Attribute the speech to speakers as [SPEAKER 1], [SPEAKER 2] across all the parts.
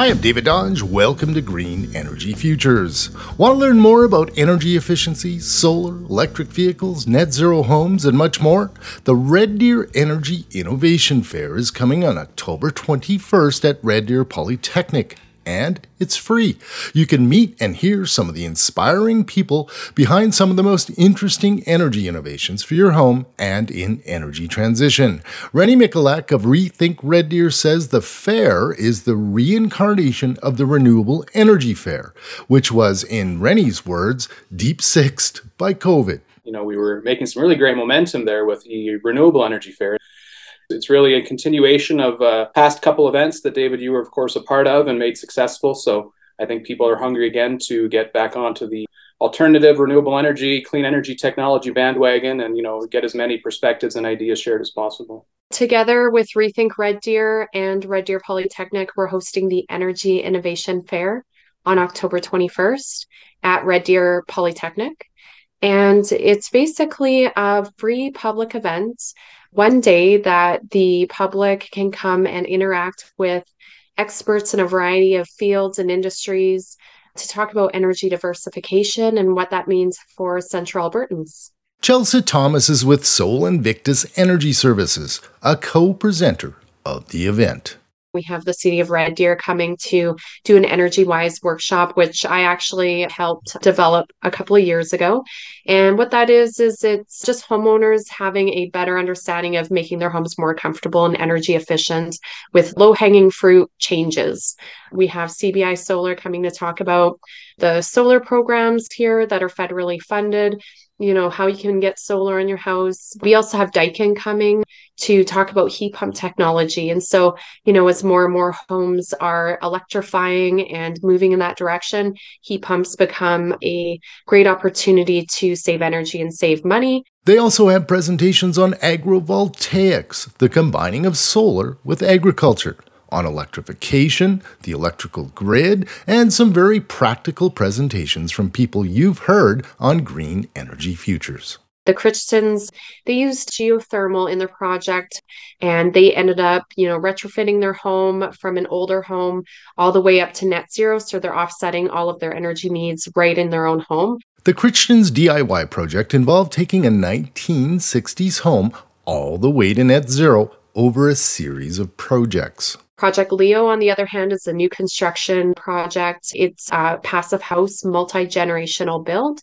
[SPEAKER 1] Hi, I'm David Dodge. Welcome to Green Energy Futures. Want to learn more about energy efficiency, solar, electric vehicles, net zero homes, and much more? The Red Deer Energy Innovation Fair is coming on October 21st at Red Deer Polytechnic and it's free. You can meet and hear some of the inspiring people behind some of the most interesting energy innovations for your home and in energy transition. Rene Michalak of Rethink Red Deer says the fair is the reincarnation of the Renewable Energy Fair, which was, in Rene's words, deep sixed by COVID.
[SPEAKER 2] You know, we were making some really great momentum there with the Renewable Energy Fair. It's really a continuation of uh, past couple events that David, you were of course a part of and made successful. So I think people are hungry again to get back onto the alternative renewable energy, clean energy technology bandwagon, and you know get as many perspectives and ideas shared as possible.
[SPEAKER 3] Together with Rethink Red Deer and Red Deer Polytechnic, we're hosting the Energy Innovation Fair on October 21st at Red Deer Polytechnic. And it's basically a free public event one day that the public can come and interact with experts in a variety of fields and industries to talk about energy diversification and what that means for Central Albertans.
[SPEAKER 1] Chelsah Thomas is with Sol Invictus Energy Services, a co presenter of the event.
[SPEAKER 3] We have the City of Red Deer coming to do an Energy Wise workshop, which I actually helped develop a couple of years ago. And what that is, is it's just homeowners having a better understanding of making their homes more comfortable and energy efficient with low hanging fruit changes. We have CBI Solar coming to talk about the solar programs here that are federally funded you know, how you can get solar in your house. We also have Daikin coming to talk about heat pump technology. And so, you know, as more and more homes are electrifying and moving in that direction, heat pumps become a great opportunity to save energy and save money.
[SPEAKER 1] They also have presentations on agrovoltaics, the combining of solar with agriculture on electrification, the electrical grid, and some very practical presentations from people you've heard on Green Energy Futures.
[SPEAKER 3] The Crichtons, they used geothermal in their project and they ended up, you know, retrofitting their home from an older home all the way up to net zero. So they're offsetting all of their energy needs right in their own home.
[SPEAKER 1] The Crichtons DIY project involved taking a 1960s home all the way to net zero over a series of projects.
[SPEAKER 3] Project Leo, on the other hand, is a new construction project. It's a passive house, multi generational build.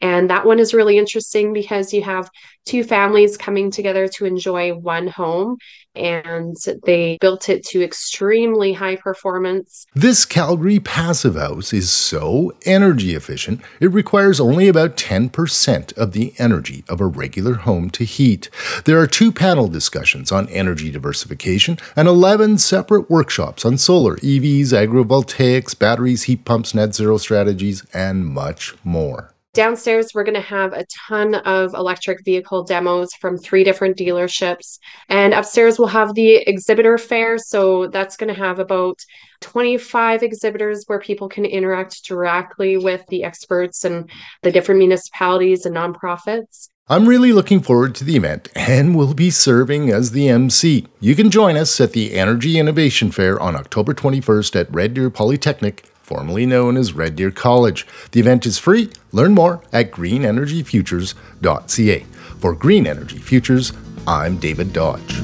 [SPEAKER 3] And that one is really interesting because you have two families coming together to enjoy one home and they built it to extremely high performance.
[SPEAKER 1] This Calgary passive house is so energy efficient, it requires only about 10% of the energy of a regular home to heat. There are two panel discussions on energy diversification and 11 separate workshops on solar, EVs, agrovoltaics, batteries, heat pumps, net zero strategies, and much more.
[SPEAKER 3] Downstairs, we're going to have a ton of electric vehicle demos from three different dealerships. And upstairs, we'll have the exhibitor fair. So that's going to have about 25 exhibitors where people can interact directly with the experts and the different municipalities and nonprofits.
[SPEAKER 1] I'm really looking forward to the event and will be serving as the MC. You can join us at the Energy Innovation Fair on October 21st at Red Deer Polytechnic formerly known as Red Deer College. The event is free. Learn more at greenenergyfutures.ca. For Green Energy Futures, I'm David Dodge.